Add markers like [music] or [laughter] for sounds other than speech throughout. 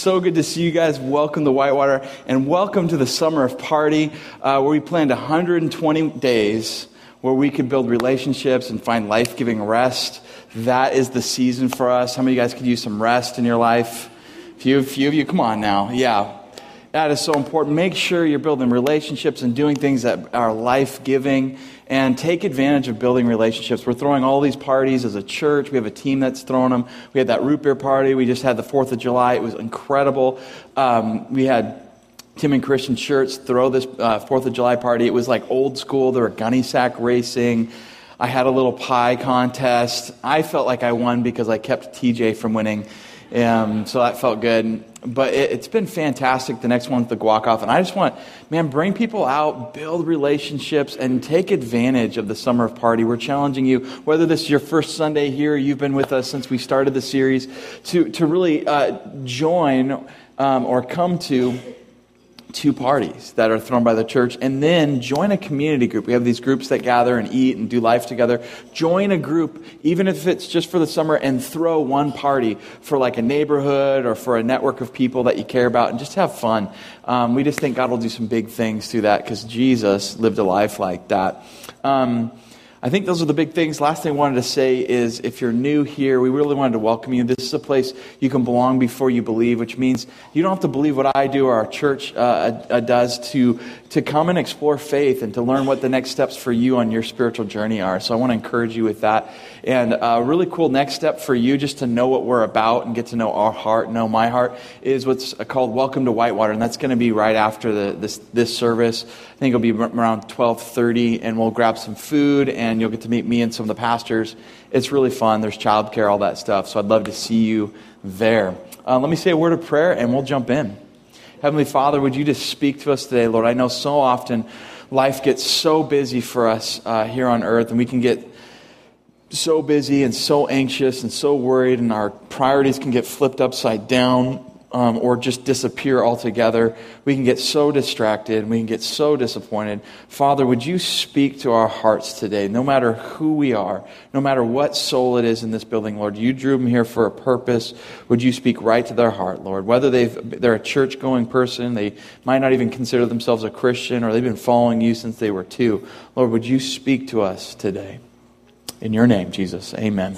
So good to see you guys. Welcome to Whitewater and welcome to the Summer of Party, uh, where we planned 120 days where we could build relationships and find life giving rest. That is the season for us. How many of you guys could use some rest in your life? Few, few of you, come on now. Yeah. That is so important. Make sure you're building relationships and doing things that are life giving and take advantage of building relationships. We're throwing all these parties as a church. We have a team that's throwing them. We had that root beer party. We just had the 4th of July. It was incredible. Um, we had Tim and Christian Shirts throw this uh, 4th of July party. It was like old school. There were gunny sack racing. I had a little pie contest. I felt like I won because I kept TJ from winning. Um, so that felt good. But it, has been fantastic. The next one's the guac off. And I just want, man, bring people out, build relationships, and take advantage of the summer of party. We're challenging you, whether this is your first Sunday here, you've been with us since we started the series, to, to really uh, join um, or come to two parties that are thrown by the church and then join a community group. We have these groups that gather and eat and do life together. Join a group, even if it's just for the summer, and throw one party for like a neighborhood or for a network of people that you care about and just have fun. Um, we just think God will do some big things through that because Jesus lived a life like that. Um, I think those are the big things. Last thing I wanted to say is if you're new here, we really wanted to welcome you. This is a place you can belong before you believe, which means you don't have to believe what I do or our church uh, uh, does to, to come and explore faith and to learn what the next steps for you on your spiritual journey are. So I want to encourage you with that. And a really cool next step for you, just to know what we're about and get to know our heart, know my heart, is what's called Welcome to Whitewater. And that's going to be right after the, this, this service. I think it'll be around 1230 and we'll grab some food and and you'll get to meet me and some of the pastors. It's really fun. There's childcare, all that stuff. So I'd love to see you there. Uh, let me say a word of prayer and we'll jump in. Heavenly Father, would you just speak to us today, Lord? I know so often life gets so busy for us uh, here on earth, and we can get so busy and so anxious and so worried, and our priorities can get flipped upside down um, or just disappear altogether. We can get so distracted. We can get so disappointed. Father, would you speak to our hearts today, no matter who we are, no matter what soul it is in this building, Lord? You drew them here for a purpose. Would you speak right to their heart, Lord? Whether they've, they're a church going person, they might not even consider themselves a Christian, or they've been following you since they were two. Lord, would you speak to us today? In your name, Jesus. Amen.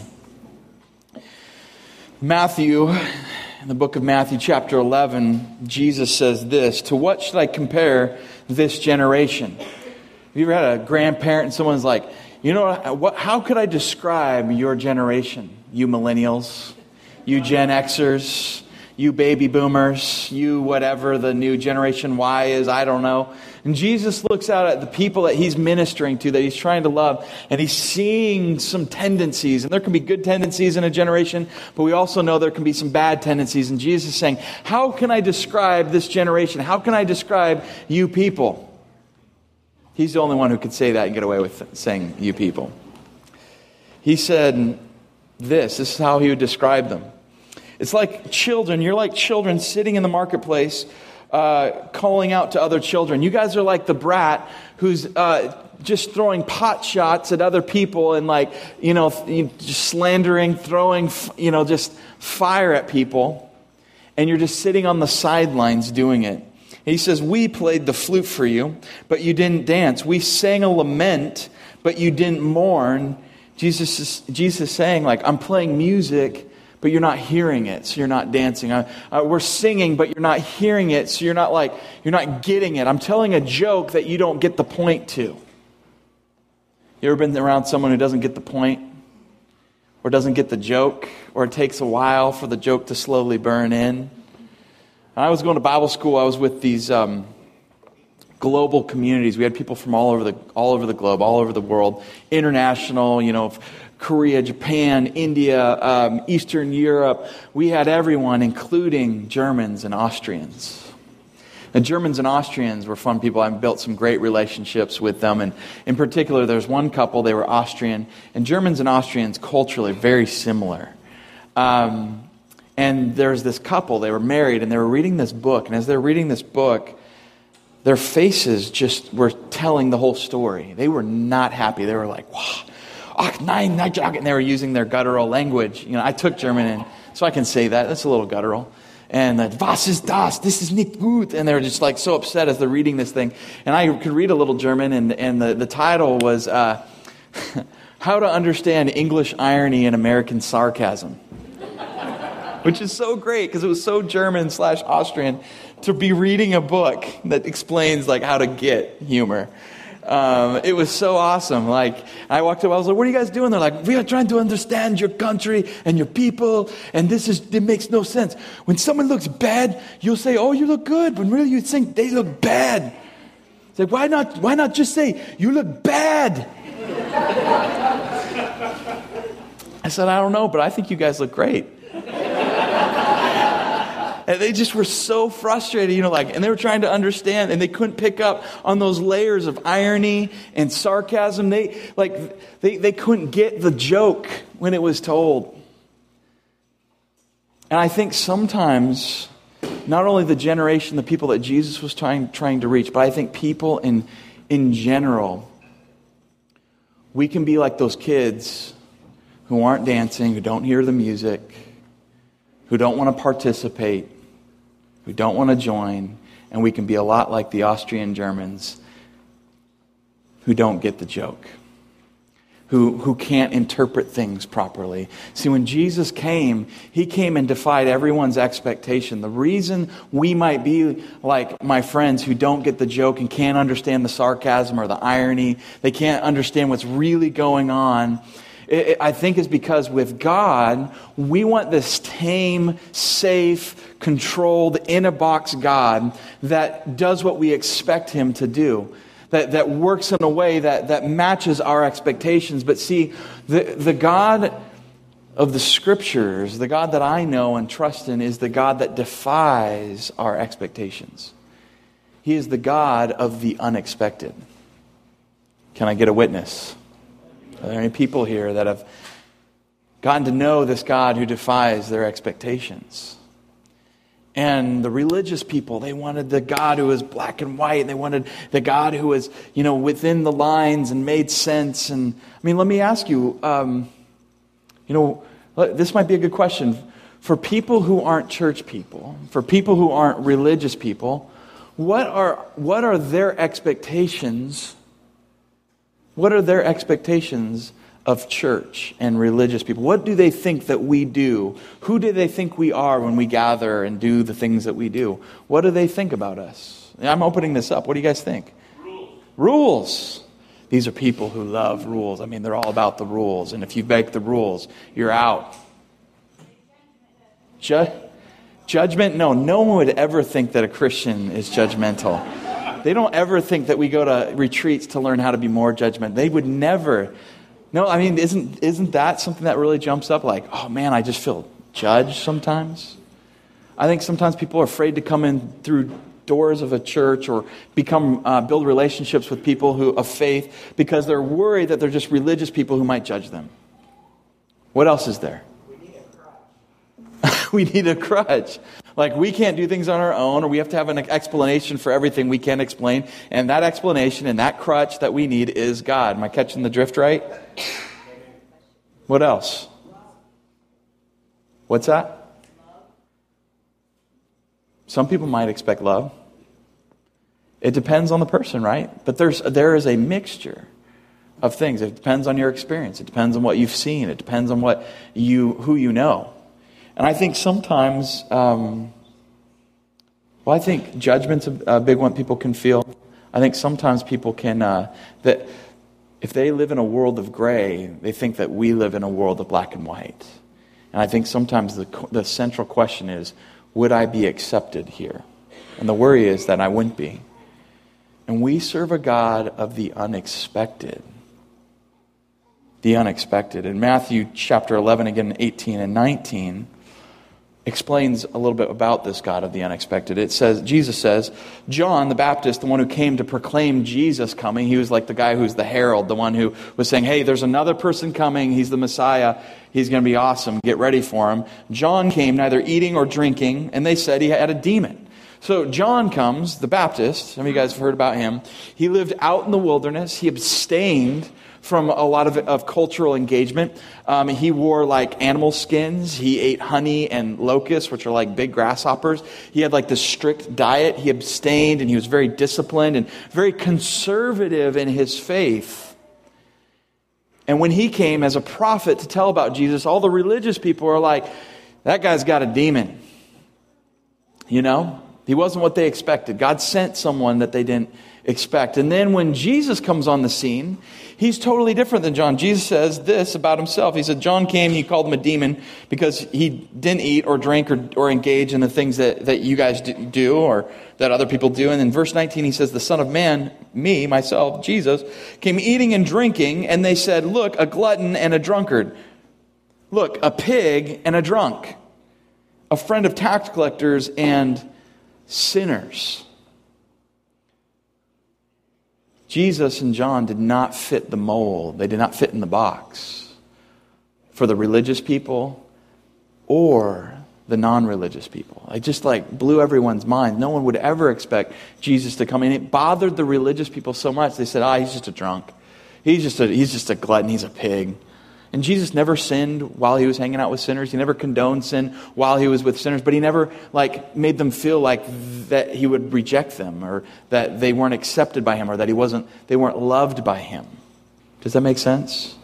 Matthew in the book of Matthew, chapter 11, Jesus says this To what should I compare this generation? Have you ever had a grandparent and someone's like, You know, what, how could I describe your generation? You millennials, you Gen Xers, you baby boomers, you whatever the new generation Y is, I don't know. And Jesus looks out at the people that he's ministering to, that he's trying to love, and he's seeing some tendencies. And there can be good tendencies in a generation, but we also know there can be some bad tendencies. And Jesus is saying, How can I describe this generation? How can I describe you people? He's the only one who could say that and get away with saying you people. He said this this is how he would describe them. It's like children. You're like children sitting in the marketplace uh, calling out to other children. You guys are like the brat who's uh, just throwing pot shots at other people and like, you know, just slandering, throwing, you know, just fire at people. And you're just sitting on the sidelines doing it. he says, We played the flute for you, but you didn't dance. We sang a lament, but you didn't mourn. Jesus is, Jesus is saying, like, I'm playing music but you're not hearing it, so you're not dancing. Uh, uh, we're singing, but you're not hearing it, so you're not like, you're not getting it. I'm telling a joke that you don't get the point to. You ever been around someone who doesn't get the point? Or doesn't get the joke? Or it takes a while for the joke to slowly burn in? I was going to Bible school, I was with these um, global communities. We had people from all over the all over the globe, all over the world, international. You know, Korea, Japan, India, um, Eastern Europe. We had everyone, including Germans and Austrians. The Germans and Austrians were fun people. I built some great relationships with them. And in particular, there's one couple, they were Austrian. And Germans and Austrians, culturally, very similar. Um, and there's this couple, they were married, and they were reading this book. And as they're reading this book, their faces just were telling the whole story. They were not happy. They were like, wow ach nein, and they were using their guttural language. You know, I took German, and so I can say that. That's a little guttural. and uh, was ist das? This is nicht gut. And they were just like so upset as they're reading this thing. And I could read a little German, and, and the, the title was uh, [laughs] How to Understand English Irony and American Sarcasm. Which is so great because it was so German slash Austrian to be reading a book that explains like how to get humor. Um, it was so awesome. Like, I walked up, I was like, what are you guys doing? They're like, we are trying to understand your country and your people, and this is, it makes no sense. When someone looks bad, you'll say, oh, you look good, but really you think they look bad. It's like, why not, why not just say, you look bad? [laughs] I said, I don't know, but I think you guys look great. And they just were so frustrated, you know, like, and they were trying to understand and they couldn't pick up on those layers of irony and sarcasm. They, like, they, they couldn't get the joke when it was told. And I think sometimes, not only the generation, the people that Jesus was trying, trying to reach, but I think people in, in general, we can be like those kids who aren't dancing, who don't hear the music, who don't want to participate, who don't want to join, and we can be a lot like the Austrian Germans who don't get the joke, who, who can't interpret things properly. See, when Jesus came, he came and defied everyone's expectation. The reason we might be like my friends who don't get the joke and can't understand the sarcasm or the irony, they can't understand what's really going on I think is because with God, we want this tame, safe, controlled, in a box God that does what we expect Him to do. That, that works in a way that, that matches our expectations. But see, the, the God of the scriptures, the God that I know and trust in, is the God that defies our expectations. He is the God of the unexpected. Can I get a witness? Are there any people here that have gotten to know this God who defies their expectations? And the religious people, they wanted the God who was black and white. They wanted the God who was, you know, within the lines and made sense. And I mean, let me ask you, um, you know, this might be a good question. For people who aren't church people, for people who aren't religious people, what are, what are their expectations what are their expectations of church and religious people? What do they think that we do? Who do they think we are when we gather and do the things that we do? What do they think about us? I'm opening this up. What do you guys think? Rules. Rules. These are people who love rules. I mean, they're all about the rules. And if you break the rules, you're out. Ju- judgment? No, no one would ever think that a Christian is judgmental. They don't ever think that we go to retreats to learn how to be more judgmental. They would never. No, I mean, isn't, isn't that something that really jumps up? Like, oh man, I just feel judged sometimes. I think sometimes people are afraid to come in through doors of a church or become uh, build relationships with people who of faith because they're worried that they're just religious people who might judge them. What else is there? [laughs] we need a crutch. Like, we can't do things on our own, or we have to have an explanation for everything we can't explain. And that explanation and that crutch that we need is God. Am I catching the drift right? What else? What's that? Some people might expect love. It depends on the person, right? But there's, there is a mixture of things. It depends on your experience. It depends on what you've seen. It depends on what you, who you know. And I think sometimes, um, well, I think judgment's a, big one people can feel. I think sometimes people can, uh, that if they live in a world of gray, they think that we live in a world of black and white. And I think sometimes the, the central question is, would I be accepted here? And the worry is that I wouldn't be. And we serve a God of the unexpected. The unexpected. In Matthew chapter 11, again, 18 and 19, explains a little bit about this God of the unexpected. It says, Jesus says, John the Baptist, the one who came to proclaim Jesus coming, he was like the guy who's the herald, the one who was saying, hey, there's another person coming. He's the Messiah. He's going to be awesome. Get ready for him. John came neither eating or drinking, and they said he had a demon. So John comes, the Baptist. Some of you guys have heard about him. He lived out in the wilderness. He abstained from a lot of, of cultural engagement. Um, he wore like animal skins. He ate honey and locusts, which are like big grasshoppers. He had like this strict diet. He abstained and he was very disciplined and very conservative in his faith. And when he came as a prophet to tell about Jesus, all the religious people are like, that guy's got a demon. You know? He wasn't what they expected. God sent someone that they didn't expect. And then when Jesus comes on the scene, he's totally different than John. Jesus says this about himself. He said, John came, he called him a demon because he didn't eat or drink or, or engage in the things that, that you guys do or that other people do. And in verse 19, he says, The Son of Man, me, myself, Jesus, came eating and drinking, and they said, Look, a glutton and a drunkard. Look, a pig and a drunk. A friend of tax collectors and sinners. Jesus and John did not fit the mold, they did not fit in the box for the religious people or the non religious people. It just like blew everyone's mind. No one would ever expect Jesus to come in. It bothered the religious people so much. They said, ah, he's just a drunk. He's just a, he's just a glutton. He's a pig. And Jesus never sinned while he was hanging out with sinners. He never condoned sin while he was with sinners, but he never like made them feel like that he would reject them or that they weren't accepted by him or that he wasn't they weren't loved by him. Does that make sense?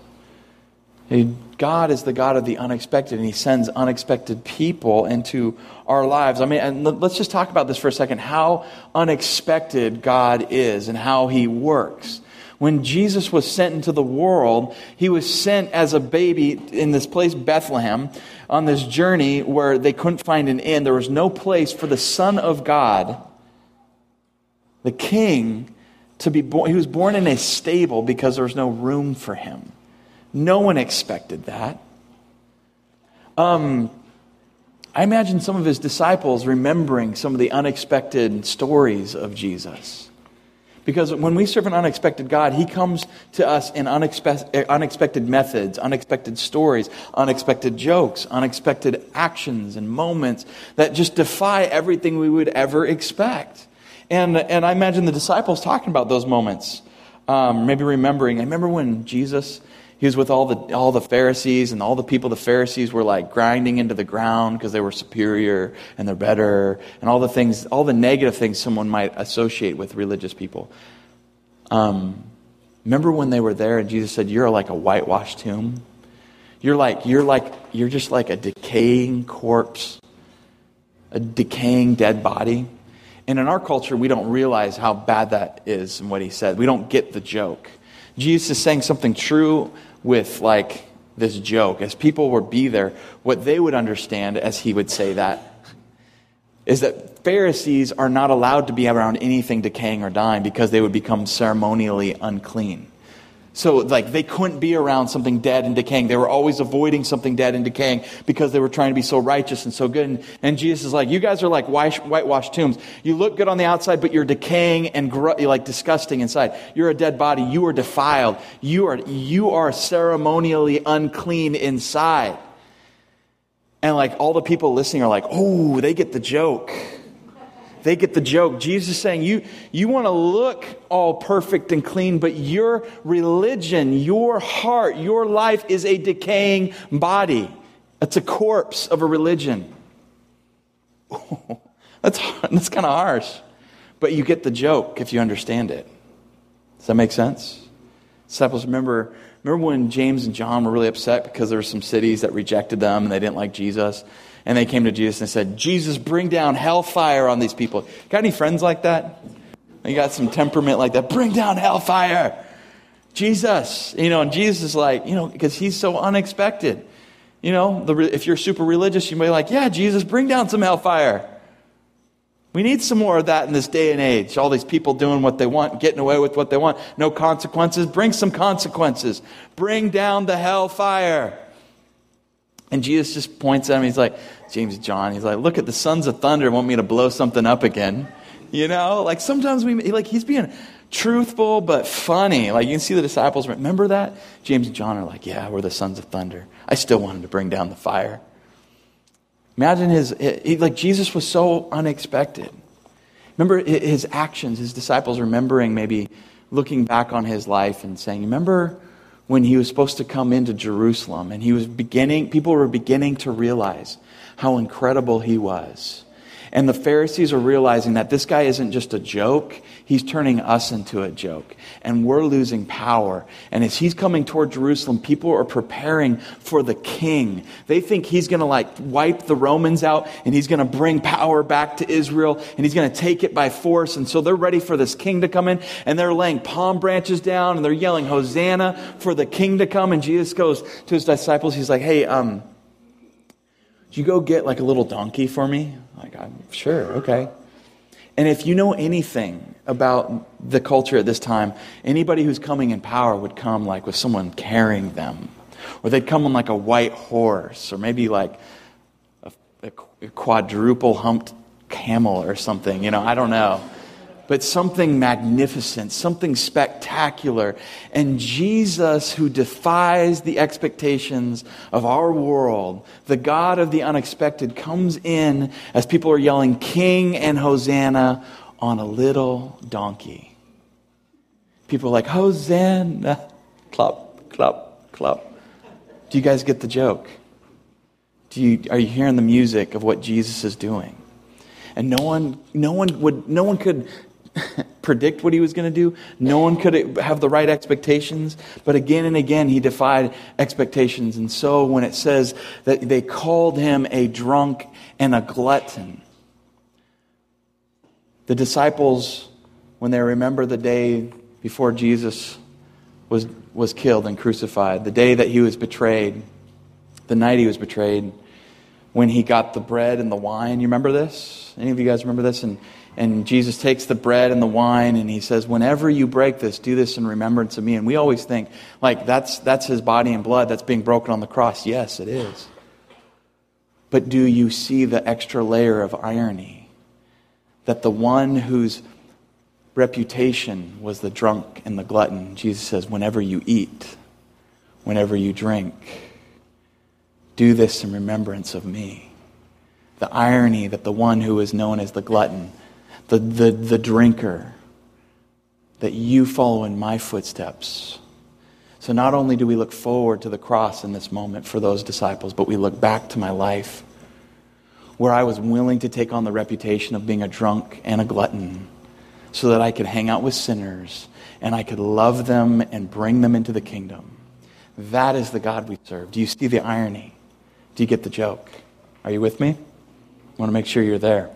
God is the God of the unexpected, and He sends unexpected people into our lives. I mean, and let's just talk about this for a second how unexpected God is and how He works. When Jesus was sent into the world, he was sent as a baby in this place, Bethlehem, on this journey where they couldn't find an inn. There was no place for the Son of God, the King, to be born. He was born in a stable because there was no room for him. No one expected that. Um, I imagine some of his disciples remembering some of the unexpected stories of Jesus. Because when we serve an unexpected God, He comes to us in unexpe- unexpected methods, unexpected stories, unexpected jokes, unexpected actions and moments that just defy everything we would ever expect. And, and I imagine the disciples talking about those moments, um, maybe remembering. I remember when Jesus he was with all the, all the Pharisees and all the people the Pharisees were like grinding into the ground because they were superior and they're better and all the things, all the negative things someone might associate with religious people. Um, remember when they were there and Jesus said, You're like a whitewashed tomb? You're like, you're like, you're just like a decaying corpse, a decaying dead body. And in our culture, we don't realize how bad that is and what he said. We don't get the joke. Jesus is saying something true with like this joke. As people would be there, what they would understand as he would say that is that Pharisees are not allowed to be around anything decaying or dying because they would become ceremonially unclean. So, like, they couldn't be around something dead and decaying. They were always avoiding something dead and decaying because they were trying to be so righteous and so good. And, and Jesus is like, you guys are like whitewashed tombs. You look good on the outside, but you're decaying and gr- like disgusting inside. You're a dead body. You are defiled. You are, you are ceremonially unclean inside. And like all the people listening are like, oh, they get the joke. They get the joke. Jesus is saying, you, you want to look all perfect and clean, but your religion, your heart, your life is a decaying body. It's a corpse of a religion. [laughs] that's, that's kind of harsh. But you get the joke if you understand it. Does that make sense? Disciples, remember, remember when James and John were really upset because there were some cities that rejected them and they didn't like Jesus? And they came to Jesus and said, Jesus, bring down hellfire on these people. Got any friends like that? You got some temperament like that? Bring down hellfire. Jesus. You know, and Jesus is like, you know, because he's so unexpected. You know, the, if you're super religious, you may be like, yeah, Jesus, bring down some hellfire. We need some more of that in this day and age. All these people doing what they want, getting away with what they want, no consequences. Bring some consequences. Bring down the hellfire. And Jesus just points at him. He's like, James John, he's like, look at the sons of thunder want me to blow something up again. You know, like sometimes we, like, he's being truthful but funny. Like you can see the disciples, remember that? James and John are like, yeah, we're the sons of thunder. I still want him to bring down the fire. Imagine his, he, like Jesus was so unexpected. Remember his actions, his disciples remembering maybe looking back on his life and saying, remember when he was supposed to come into Jerusalem and he was beginning, people were beginning to realize how incredible he was. And the Pharisees are realizing that this guy isn't just a joke, he's turning us into a joke. And we're losing power. And as he's coming toward Jerusalem, people are preparing for the king. They think he's going to like wipe the Romans out and he's going to bring power back to Israel and he's going to take it by force. And so they're ready for this king to come in and they're laying palm branches down and they're yelling, Hosanna for the king to come. And Jesus goes to his disciples, he's like, hey, um, do you go get like a little donkey for me? Like, I'm sure, okay. And if you know anything about the culture at this time, anybody who's coming in power would come like with someone carrying them. Or they'd come on like a white horse, or maybe like a, a quadruple humped camel or something. You know, I don't know but something magnificent, something spectacular. And Jesus, who defies the expectations of our world, the God of the unexpected, comes in as people are yelling, King and Hosanna on a little donkey. People are like, Hosanna, [laughs] clap, clap, clap. Do you guys get the joke? Do you, are you hearing the music of what Jesus is doing? and no one no one would no one could [laughs] predict what he was going to do. No one could have the right expectations. But again and again, he defied expectations. And so when it says that they called him a drunk and a glutton, the disciples, when they remember the day before Jesus was, was killed and crucified, the day that he was betrayed, the night he was betrayed, when he got the bread and the wine. You remember this? Any of you guys remember this? And and Jesus takes the bread and the wine and he says, Whenever you break this, do this in remembrance of me. And we always think, like, that's, that's his body and blood that's being broken on the cross. Yes, it is. But do you see the extra layer of irony? That the one whose reputation was the drunk and the glutton, Jesus says, Whenever you eat, whenever you drink, do this in remembrance of me. The irony that the one who is known as the glutton the, the, the drinker, that you follow in my footsteps. So not only do we look forward to the cross in this moment for those disciples, but we look back to my life where I was willing to take on the reputation of being a drunk and a glutton so that I could hang out with sinners and I could love them and bring them into the kingdom. That is the God we serve. Do you see the irony? Do you get the joke? Are you with me? I want to make sure you're there.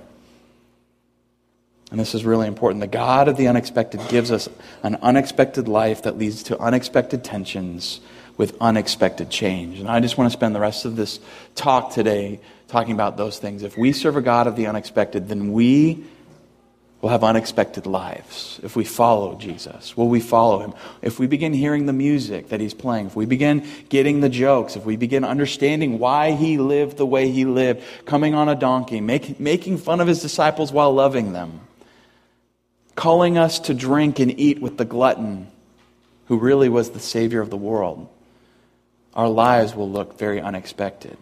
And this is really important. The God of the unexpected gives us an unexpected life that leads to unexpected tensions with unexpected change. And I just want to spend the rest of this talk today talking about those things. If we serve a God of the unexpected, then we will have unexpected lives if we follow Jesus. Will we follow him? If we begin hearing the music that he's playing, if we begin getting the jokes, if we begin understanding why he lived the way he lived, coming on a donkey, make, making fun of his disciples while loving them calling us to drink and eat with the glutton who really was the Savior of the world, our lives will look very unexpected.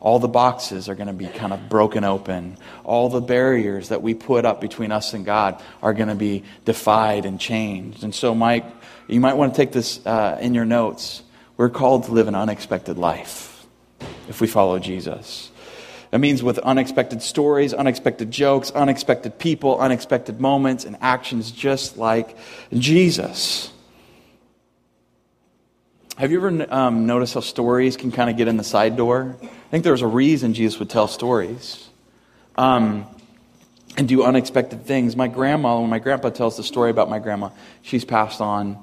All the boxes are going to be kind of broken open. All the barriers that we put up between us and God are going to be defied and changed. And so, Mike, you might want to take this uh, in your notes. We're called to live an unexpected life if we follow Jesus. That means with unexpected stories, unexpected jokes, unexpected people, unexpected moments, and actions just like Jesus. Have you ever um, noticed how stories can kind of get in the side door? I think there was a reason Jesus would tell stories um, and do unexpected things. My grandma, when my grandpa tells the story about my grandma, she's passed on.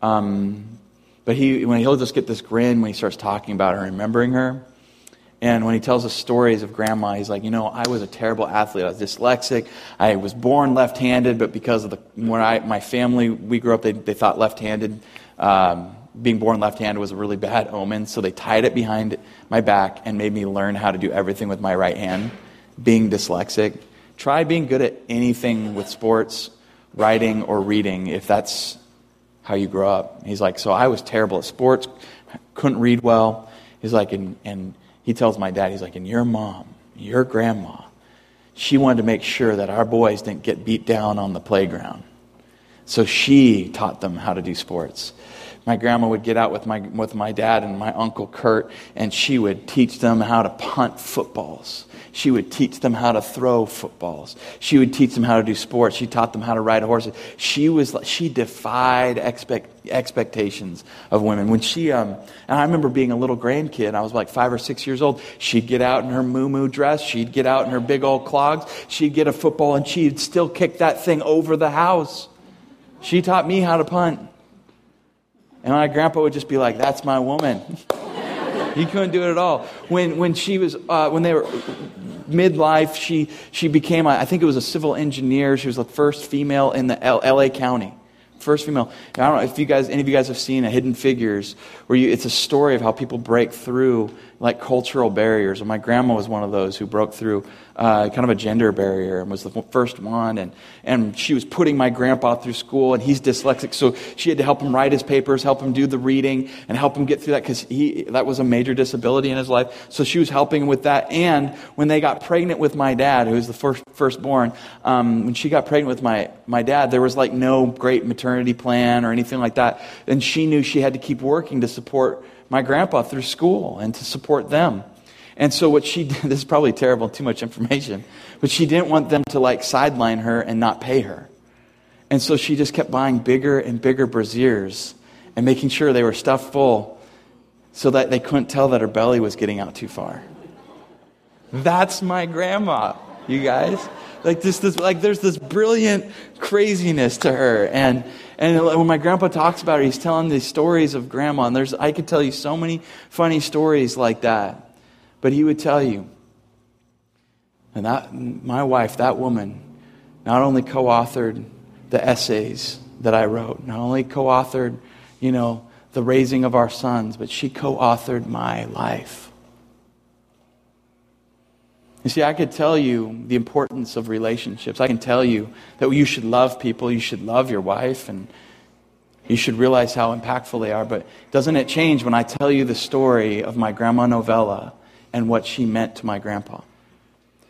Um, but he, when he'll just get this grin when he starts talking about her, remembering her. And when he tells us stories of grandma, he's like, you know, I was a terrible athlete. I was dyslexic. I was born left handed, but because of the, when I, my family, we grew up, they, they thought left handed, um, being born left handed was a really bad omen. So they tied it behind my back and made me learn how to do everything with my right hand, being dyslexic. Try being good at anything with sports, writing, or reading if that's how you grow up. He's like, so I was terrible at sports, couldn't read well. He's like, and, and he tells my dad, he's like, and your mom, your grandma, she wanted to make sure that our boys didn't get beat down on the playground. So she taught them how to do sports. My grandma would get out with my, with my dad and my uncle Kurt, and she would teach them how to punt footballs. She would teach them how to throw footballs. She would teach them how to do sports. She taught them how to ride horses. She was she defied expect, expectations of women. When she um, and I remember being a little grandkid. I was like five or six years old. She'd get out in her moo moo dress. She'd get out in her big old clogs. She'd get a football and she'd still kick that thing over the house. She taught me how to punt. And my grandpa would just be like, "That's my woman." [laughs] he couldn't do it at all. When when she was uh, when they were midlife, she, she became, I think it was a civil engineer. She was the first female in the L- LA County. First female. I don't know if you guys, any of you guys have seen a Hidden Figures, where you, it's a story of how people break through like cultural barriers. And my grandma was one of those who broke through uh, kind of a gender barrier and was the first one. And, and she was putting my grandpa through school, and he's dyslexic, so she had to help him write his papers, help him do the reading, and help him get through that because that was a major disability in his life. So she was helping with that. And when they got pregnant with my dad, who was the first firstborn, um, when she got pregnant with my, my dad, there was like no great maternity plan or anything like that. And she knew she had to keep working to support my grandpa through school and to support them. And so what she did, [laughs] this is probably terrible, too much information, but she didn't want them to like sideline her and not pay her. And so she just kept buying bigger and bigger brassieres and making sure they were stuffed full so that they couldn't tell that her belly was getting out too far. That's my grandma, you guys. Like this, this like there's this brilliant craziness to her. And and when my grandpa talks about her, he's telling these stories of grandma. And there's I could tell you so many funny stories like that. But he would tell you, and that, my wife, that woman, not only co authored the essays that I wrote, not only co authored, you know, the raising of our sons, but she co authored my life. You see, I could tell you the importance of relationships. I can tell you that you should love people, you should love your wife, and you should realize how impactful they are. But doesn't it change when I tell you the story of my grandma Novella and what she meant to my grandpa.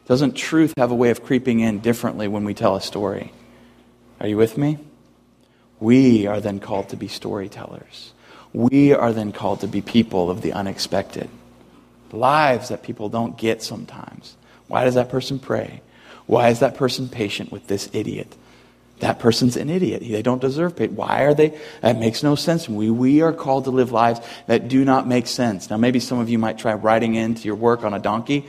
Doesn't truth have a way of creeping in differently when we tell a story? Are you with me? We are then called to be storytellers. We are then called to be people of the unexpected. Lives that people don't get sometimes. Why does that person pray? Why is that person patient with this idiot? that person's an idiot. They don't deserve pay. Why are they? That makes no sense. We, we are called to live lives that do not make sense. Now, maybe some of you might try riding into your work on a donkey.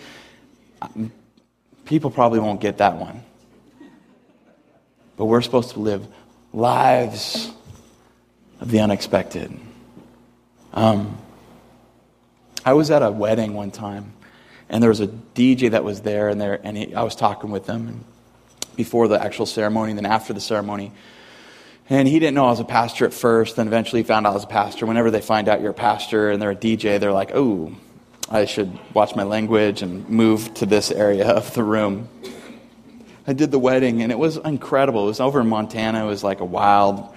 People probably won't get that one. But we're supposed to live lives of the unexpected. Um, I was at a wedding one time, and there was a DJ that was there, and there, and he, I was talking with them before the actual ceremony and then after the ceremony. And he didn't know I was a pastor at first, then eventually he found out I was a pastor. Whenever they find out you're a pastor and they're a DJ, they're like, oh, I should watch my language and move to this area of the room. I did the wedding and it was incredible. It was over in Montana. It was like a wild,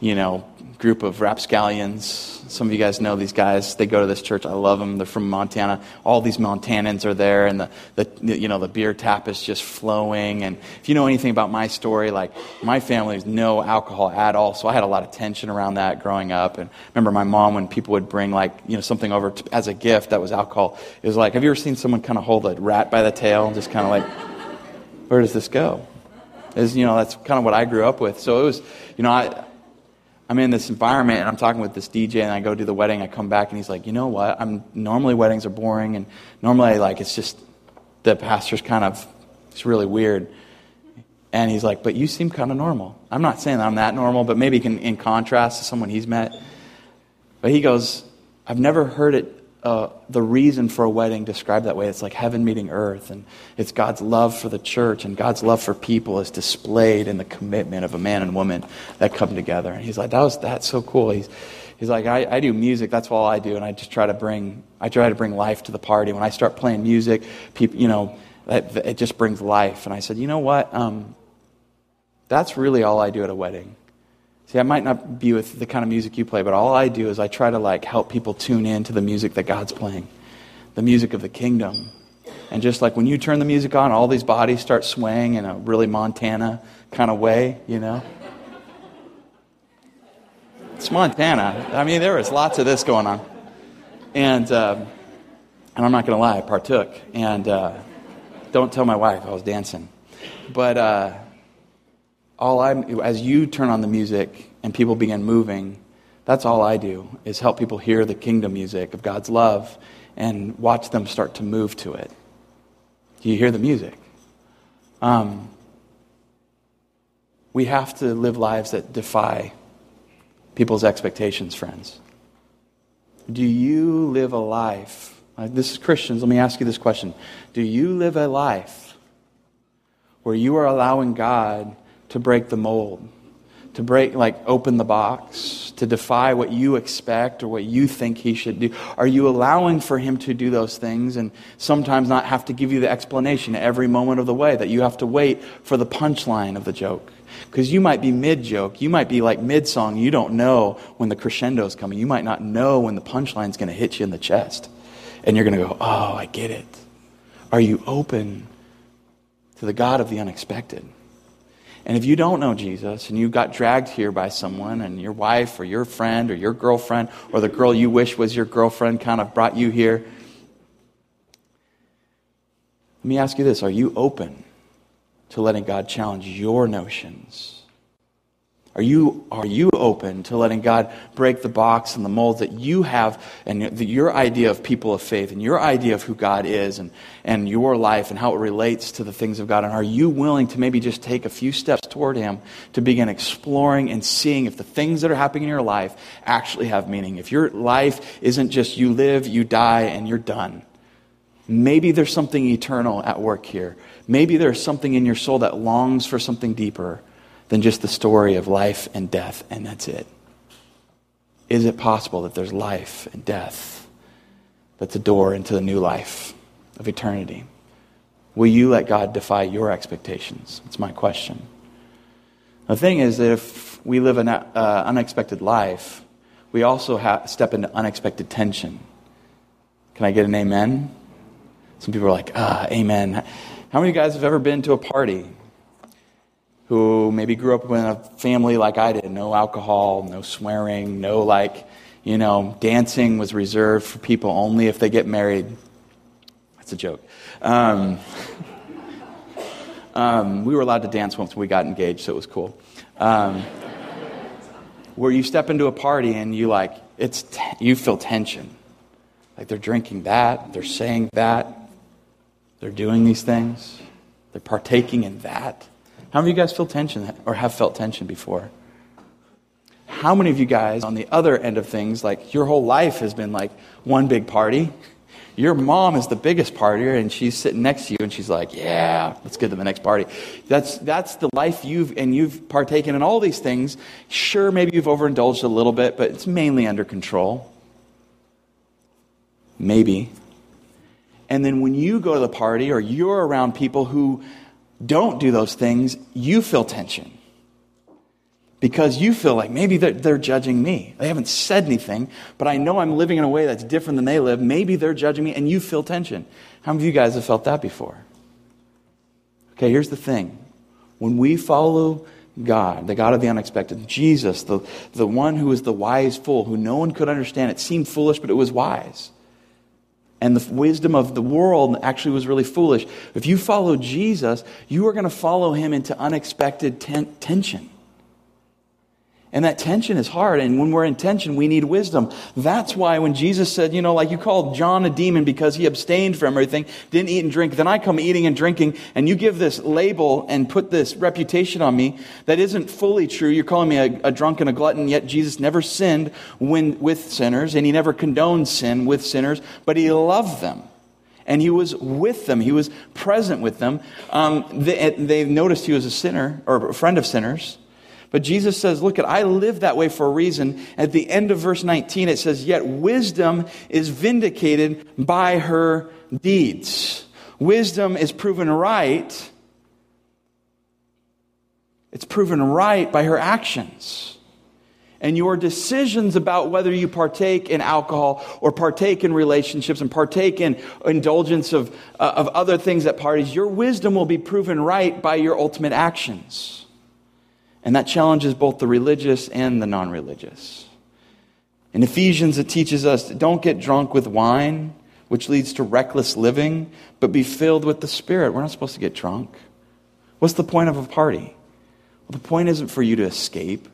you know, group of rapscallions some of you guys know these guys. They go to this church. I love them. They're from Montana. All these Montanans are there, and the, the you know the beer tap is just flowing. And if you know anything about my story, like my family is no alcohol at all, so I had a lot of tension around that growing up. And remember my mom when people would bring like you know something over to, as a gift that was alcohol. It was like, have you ever seen someone kind of hold a rat by the tail and just kind of like, where does this go? Is you know that's kind of what I grew up with. So it was you know I I'm in this environment and I'm talking with this DJ and I go do the wedding. I come back and he's like, you know what? I'm normally weddings are boring and normally like it's just the pastor's kind of it's really weird. And he's like, but you seem kind of normal. I'm not saying I'm that normal, but maybe in contrast to someone he's met. But he goes, I've never heard it uh, the reason for a wedding described that way. It's like heaven meeting earth, and it's God's love for the church and God's love for people is displayed in the commitment of a man and woman that come together. And he's like, that was that's so cool. He's he's like, I, I do music. That's all I do, and I just try to bring I try to bring life to the party. When I start playing music, people, you know, it, it just brings life. And I said, you know what? Um, that's really all I do at a wedding. See, I might not be with the kind of music you play, but all I do is I try to like help people tune in to the music that God's playing, the music of the kingdom. And just like when you turn the music on, all these bodies start swaying in a really Montana kind of way, you know? It's Montana. I mean, there was lots of this going on. And, uh, and I'm not going to lie, I partook. And uh, don't tell my wife I was dancing. But uh, all I'm, as you turn on the music and people begin moving, that's all I do is help people hear the kingdom music of God's love and watch them start to move to it. Do you hear the music? Um, we have to live lives that defy people's expectations, friends. Do you live a life? this is Christians. Let me ask you this question Do you live a life where you are allowing God to break the mold? to break, like, open the box, to defy what you expect or what you think he should do? Are you allowing for him to do those things and sometimes not have to give you the explanation every moment of the way, that you have to wait for the punchline of the joke? Because you might be mid joke, you might be like mid song, you don't know when the crescendo is coming, you might not know when the punchline is going to hit you in the chest. And you're going to go, oh, I get it. Are you open to the God of the unexpected? And if you don't know Jesus and you got dragged here by someone and your wife or your friend or your girlfriend or the girl you wish was your girlfriend kind of brought you here, let me ask you this Are you open to letting God challenge your notions? Are you, are you open to letting God break the box and the mold that you have and the, your idea of people of faith and your idea of who God is and, and your life and how it relates to the things of God? And are you willing to maybe just take a few steps toward Him to begin exploring and seeing if the things that are happening in your life actually have meaning? If your life isn't just you live, you die, and you're done. Maybe there's something eternal at work here. Maybe there's something in your soul that longs for something deeper than just the story of life and death, and that's it? Is it possible that there's life and death that's a door into the new life of eternity? Will you let God defy your expectations? That's my question. The thing is that if we live an uh, unexpected life, we also ha- step into unexpected tension. Can I get an amen? Some people are like, ah, amen. How many of you guys have ever been to a party who maybe grew up in a family like I did no alcohol, no swearing, no like, you know, dancing was reserved for people only if they get married. That's a joke. Um, [laughs] um, we were allowed to dance once we got engaged, so it was cool. Um, where you step into a party and you like, it's t- you feel tension. Like they're drinking that, they're saying that, they're doing these things, they're partaking in that. How many of you guys feel tension or have felt tension before? How many of you guys, on the other end of things, like your whole life has been like one big party? Your mom is the biggest partier, and she's sitting next to you, and she's like, "Yeah, let's get to the next party." That's that's the life you've and you've partaken in all these things. Sure, maybe you've overindulged a little bit, but it's mainly under control. Maybe. And then when you go to the party, or you're around people who don't do those things, you feel tension. Because you feel like maybe they're, they're, judging me. They haven't said anything, but I know I'm living in a way that's different than they live. Maybe they're judging me, and you feel tension. How many of you guys have felt that before? Okay, here's the thing. When we follow God, the God of the unexpected, Jesus, the, the one who is the wise fool, who no one could understand, it seemed foolish, but it was wise and the wisdom of the world actually was really foolish. If you follow Jesus, you are going to follow him into unexpected ten- tension. And that tension is hard. And when we're in tension, we need wisdom. That's why when Jesus said, you know, like you called John a demon because he abstained from everything, didn't eat and drink, then I come eating and drinking, and you give this label and put this reputation on me that isn't fully true. You're calling me a, a drunk and a glutton, yet Jesus never sinned when, with sinners, and he never condoned sin with sinners, but he loved them and he was with them. He was present with them. Um, they, they noticed he was a sinner or a friend of sinners. But Jesus says, Look, at I live that way for a reason. At the end of verse 19, it says, Yet wisdom is vindicated by her deeds. Wisdom is proven right. It's proven right by her actions. And your decisions about whether you partake in alcohol or partake in relationships and partake in indulgence of, uh, of other things at parties, your wisdom will be proven right by your ultimate actions. And that challenges both the religious and the non religious. In Ephesians, it teaches us don't get drunk with wine, which leads to reckless living, but be filled with the Spirit. We're not supposed to get drunk. What's the point of a party? Well, the point isn't for you to escape.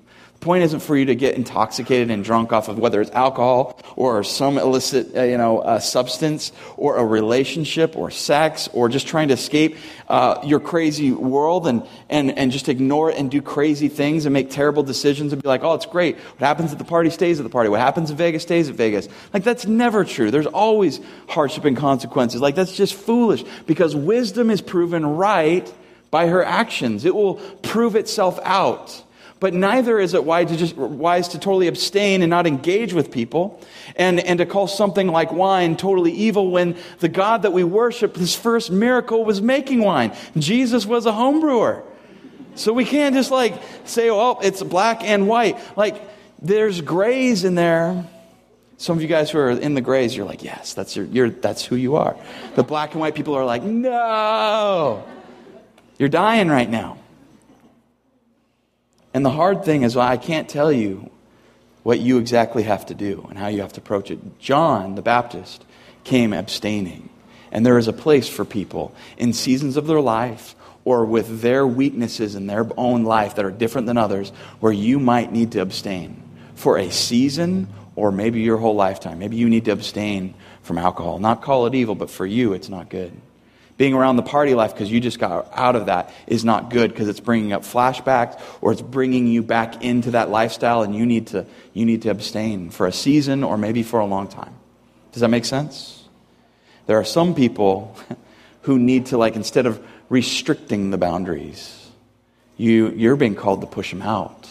Point isn't for you to get intoxicated and drunk off of whether it's alcohol or some illicit, uh, you know, uh, substance or a relationship or sex or just trying to escape uh, your crazy world and, and, and just ignore it and do crazy things and make terrible decisions and be like, oh, it's great. What happens at the party stays at the party. What happens in Vegas stays at Vegas. Like, that's never true. There's always hardship and consequences. Like, that's just foolish because wisdom is proven right by her actions. It will prove itself out. But neither is it wise to, just, wise to totally abstain and not engage with people and, and to call something like wine totally evil when the God that we worship, his first miracle was making wine. Jesus was a home brewer. So we can't just like say, oh, it's black and white. Like, there's grays in there. Some of you guys who are in the grays, you're like, yes, that's, your, you're, that's who you are. The black and white people are like, no. You're dying right now. And the hard thing is, well, I can't tell you what you exactly have to do and how you have to approach it. John the Baptist came abstaining. And there is a place for people in seasons of their life or with their weaknesses in their own life that are different than others where you might need to abstain for a season or maybe your whole lifetime. Maybe you need to abstain from alcohol. Not call it evil, but for you, it's not good. Being around the party life because you just got out of that is not good because it's bringing up flashbacks or it's bringing you back into that lifestyle and you need to you need to abstain for a season or maybe for a long time. Does that make sense? There are some people [laughs] who need to like instead of restricting the boundaries, you you're being called to push them out.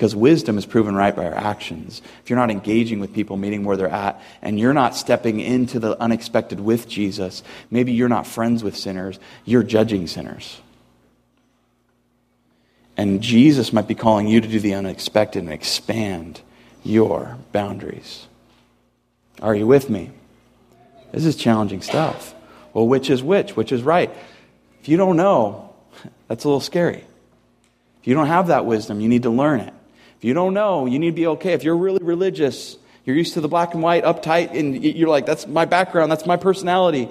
Because wisdom is proven right by our actions. If you're not engaging with people, meeting where they're at, and you're not stepping into the unexpected with Jesus, maybe you're not friends with sinners, you're judging sinners. And Jesus might be calling you to do the unexpected and expand your boundaries. Are you with me? This is challenging stuff. Well, which is which? Which is right? If you don't know, [laughs] that's a little scary. If you don't have that wisdom, you need to learn it. If you don't know, you need to be okay. If you're really religious, you're used to the black and white, uptight, and you're like, that's my background, that's my personality.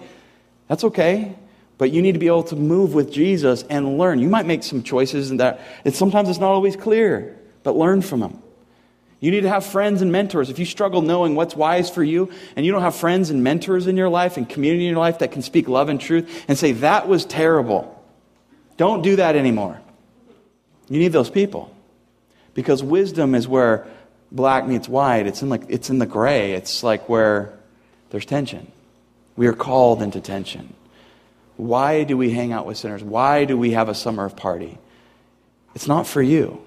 That's okay. But you need to be able to move with Jesus and learn. You might make some choices and that sometimes it's not always clear, but learn from them. You need to have friends and mentors. If you struggle knowing what's wise for you and you don't have friends and mentors in your life and community in your life that can speak love and truth and say, that was terrible, don't do that anymore. You need those people. Because wisdom is where black meets white. It's in, like, it's in the gray. It's like where there's tension. We are called into tension. Why do we hang out with sinners? Why do we have a summer of party? It's not for you.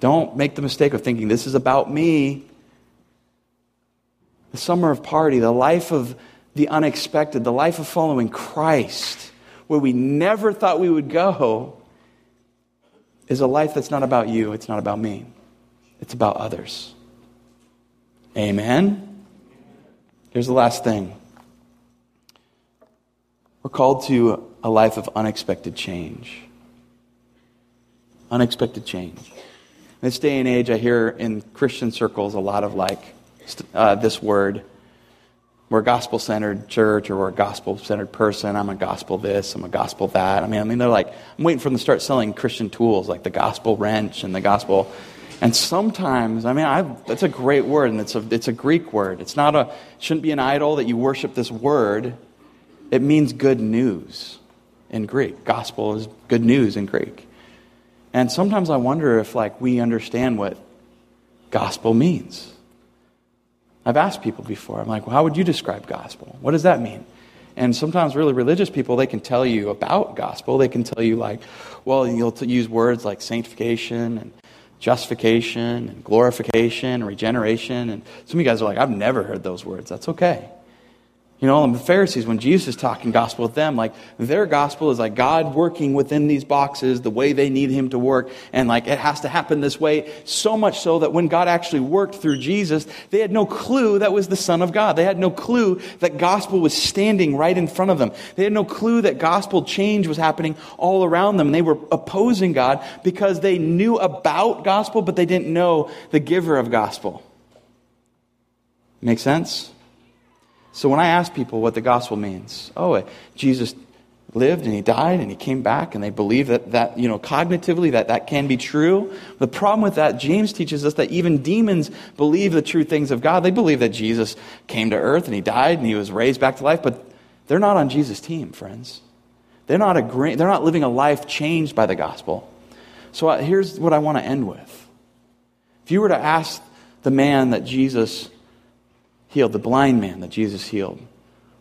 Don't make the mistake of thinking this is about me. The summer of party, the life of the unexpected, the life of following Christ, where we never thought we would go, is a life that's not about you, it's not about me, it's about others. Amen? Here's the last thing we're called to a life of unexpected change. Unexpected change. In this day and age, I hear in Christian circles a lot of like uh, this word we're a gospel centered church or we're a gospel centered person. I'm a gospel this, I'm a gospel that. I mean, I mean, they're like, I'm waiting for them to start selling Christian tools like the gospel wrench and the gospel. And sometimes, I mean, I, that's a great word, and it's a, it's a Greek word. It's not a, shouldn't be an idol that you worship this word. It means good news in Greek. Gospel is good news in Greek. And sometimes I wonder if, like, we understand what gospel means. I've asked people before, I'm like, well, how would you describe gospel? What does that mean? And sometimes, really religious people, they can tell you about gospel. They can tell you, like, well, you'll use words like sanctification and justification and glorification and regeneration. And some of you guys are like, I've never heard those words. That's okay. You know, the Pharisees, when Jesus is talking gospel with them, like their gospel is like God working within these boxes the way they need Him to work, and like it has to happen this way. So much so that when God actually worked through Jesus, they had no clue that was the Son of God. They had no clue that gospel was standing right in front of them. They had no clue that gospel change was happening all around them. They were opposing God because they knew about gospel, but they didn't know the giver of gospel. Make sense? So when I ask people what the gospel means, oh, Jesus lived and he died and he came back and they believe that that you know cognitively that that can be true. The problem with that james teaches us that even demons believe the true things of god. They believe that jesus came to earth and he died and he was raised back to life but they're not on jesus team friends. They're not agreeing they're not living a life changed by the gospel. So uh, here's what i want to end with. If you were to ask the man that jesus healed the blind man that jesus healed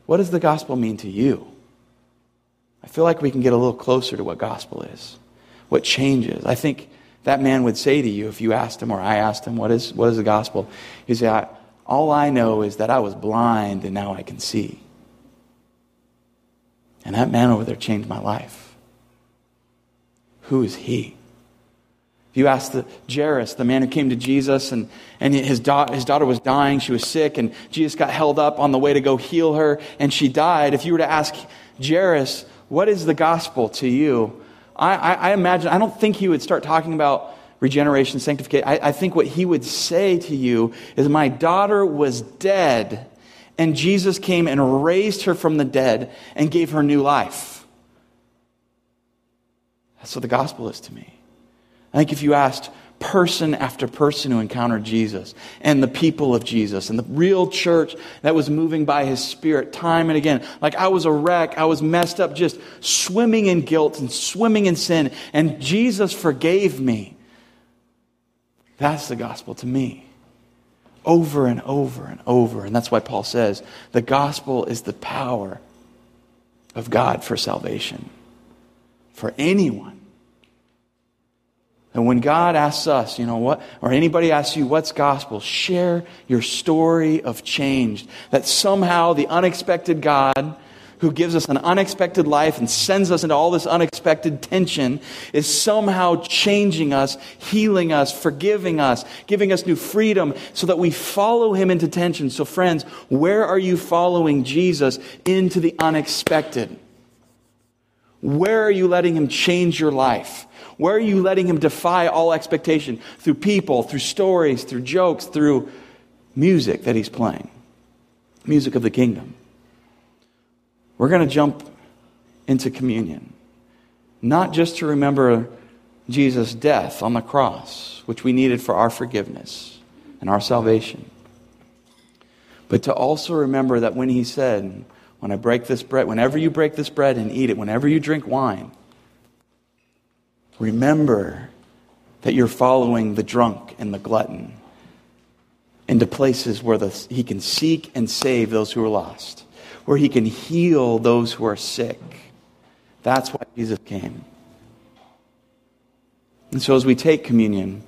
what does the gospel mean to you I feel like we can get a little closer to what gospel is, what changes. I think that man would say to you if you asked him or I asked him, What is, what is the gospel? He'd say, All I know is that I was blind and now I can see. And that man over there changed my life. Who is he? If you ask the Jairus, the man who came to Jesus, and, and his, da- his daughter was dying, she was sick, and Jesus got held up on the way to go heal her, and she died. If you were to ask Jairus, what is the gospel to you? I, I, I imagine, I don't think he would start talking about regeneration, sanctification. I, I think what he would say to you is, My daughter was dead, and Jesus came and raised her from the dead and gave her new life. That's what the gospel is to me. I think if you asked person after person who encountered Jesus and the people of Jesus and the real church that was moving by his spirit time and again. Like I was a wreck. I was messed up, just swimming in guilt and swimming in sin. And Jesus forgave me. That's the gospel to me. Over and over and over. And that's why Paul says the gospel is the power of God for salvation for anyone and when God asks us, you know what, or anybody asks you, what's gospel? Share your story of change. That somehow the unexpected God who gives us an unexpected life and sends us into all this unexpected tension is somehow changing us, healing us, forgiving us, giving us new freedom so that we follow him into tension. So, friends, where are you following Jesus into the unexpected? Where are you letting him change your life? Where are you letting him defy all expectation? Through people, through stories, through jokes, through music that he's playing. Music of the kingdom. We're going to jump into communion. Not just to remember Jesus' death on the cross, which we needed for our forgiveness and our salvation, but to also remember that when he said, When I break this bread, whenever you break this bread and eat it, whenever you drink wine, remember that you're following the drunk and the glutton into places where the, he can seek and save those who are lost, where he can heal those who are sick. That's why Jesus came. And so as we take communion,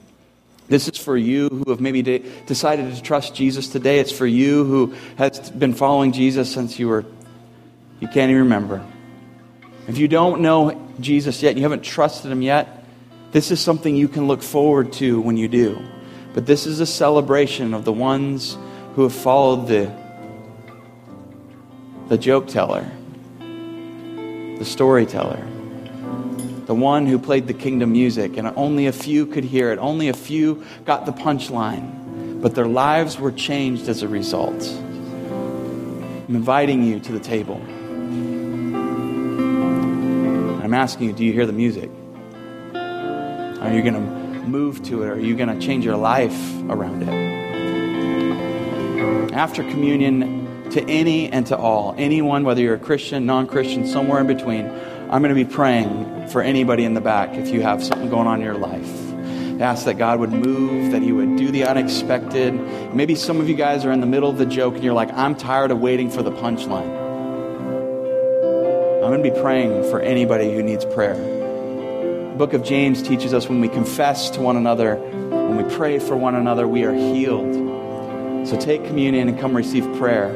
this is for you who have maybe de- decided to trust Jesus today. It's for you who has been following Jesus since you were, you can't even remember. If you don't know Jesus yet, you haven't trusted him yet, this is something you can look forward to when you do. But this is a celebration of the ones who have followed the, the joke teller, the storyteller, the one who played the kingdom music, and only a few could hear it. Only a few got the punchline, but their lives were changed as a result. I'm inviting you to the table. I'm asking you, do you hear the music? Are you going to move to it? Are you going to change your life around it? After communion, to any and to all, anyone, whether you're a Christian, non Christian, somewhere in between, I'm going to be praying for anybody in the back if you have something going on in your life. ask that God would move, that He would do the unexpected. Maybe some of you guys are in the middle of the joke and you're like, I'm tired of waiting for the punchline. I'm going to be praying for anybody who needs prayer. The book of James teaches us when we confess to one another, when we pray for one another, we are healed. So take communion and come receive prayer.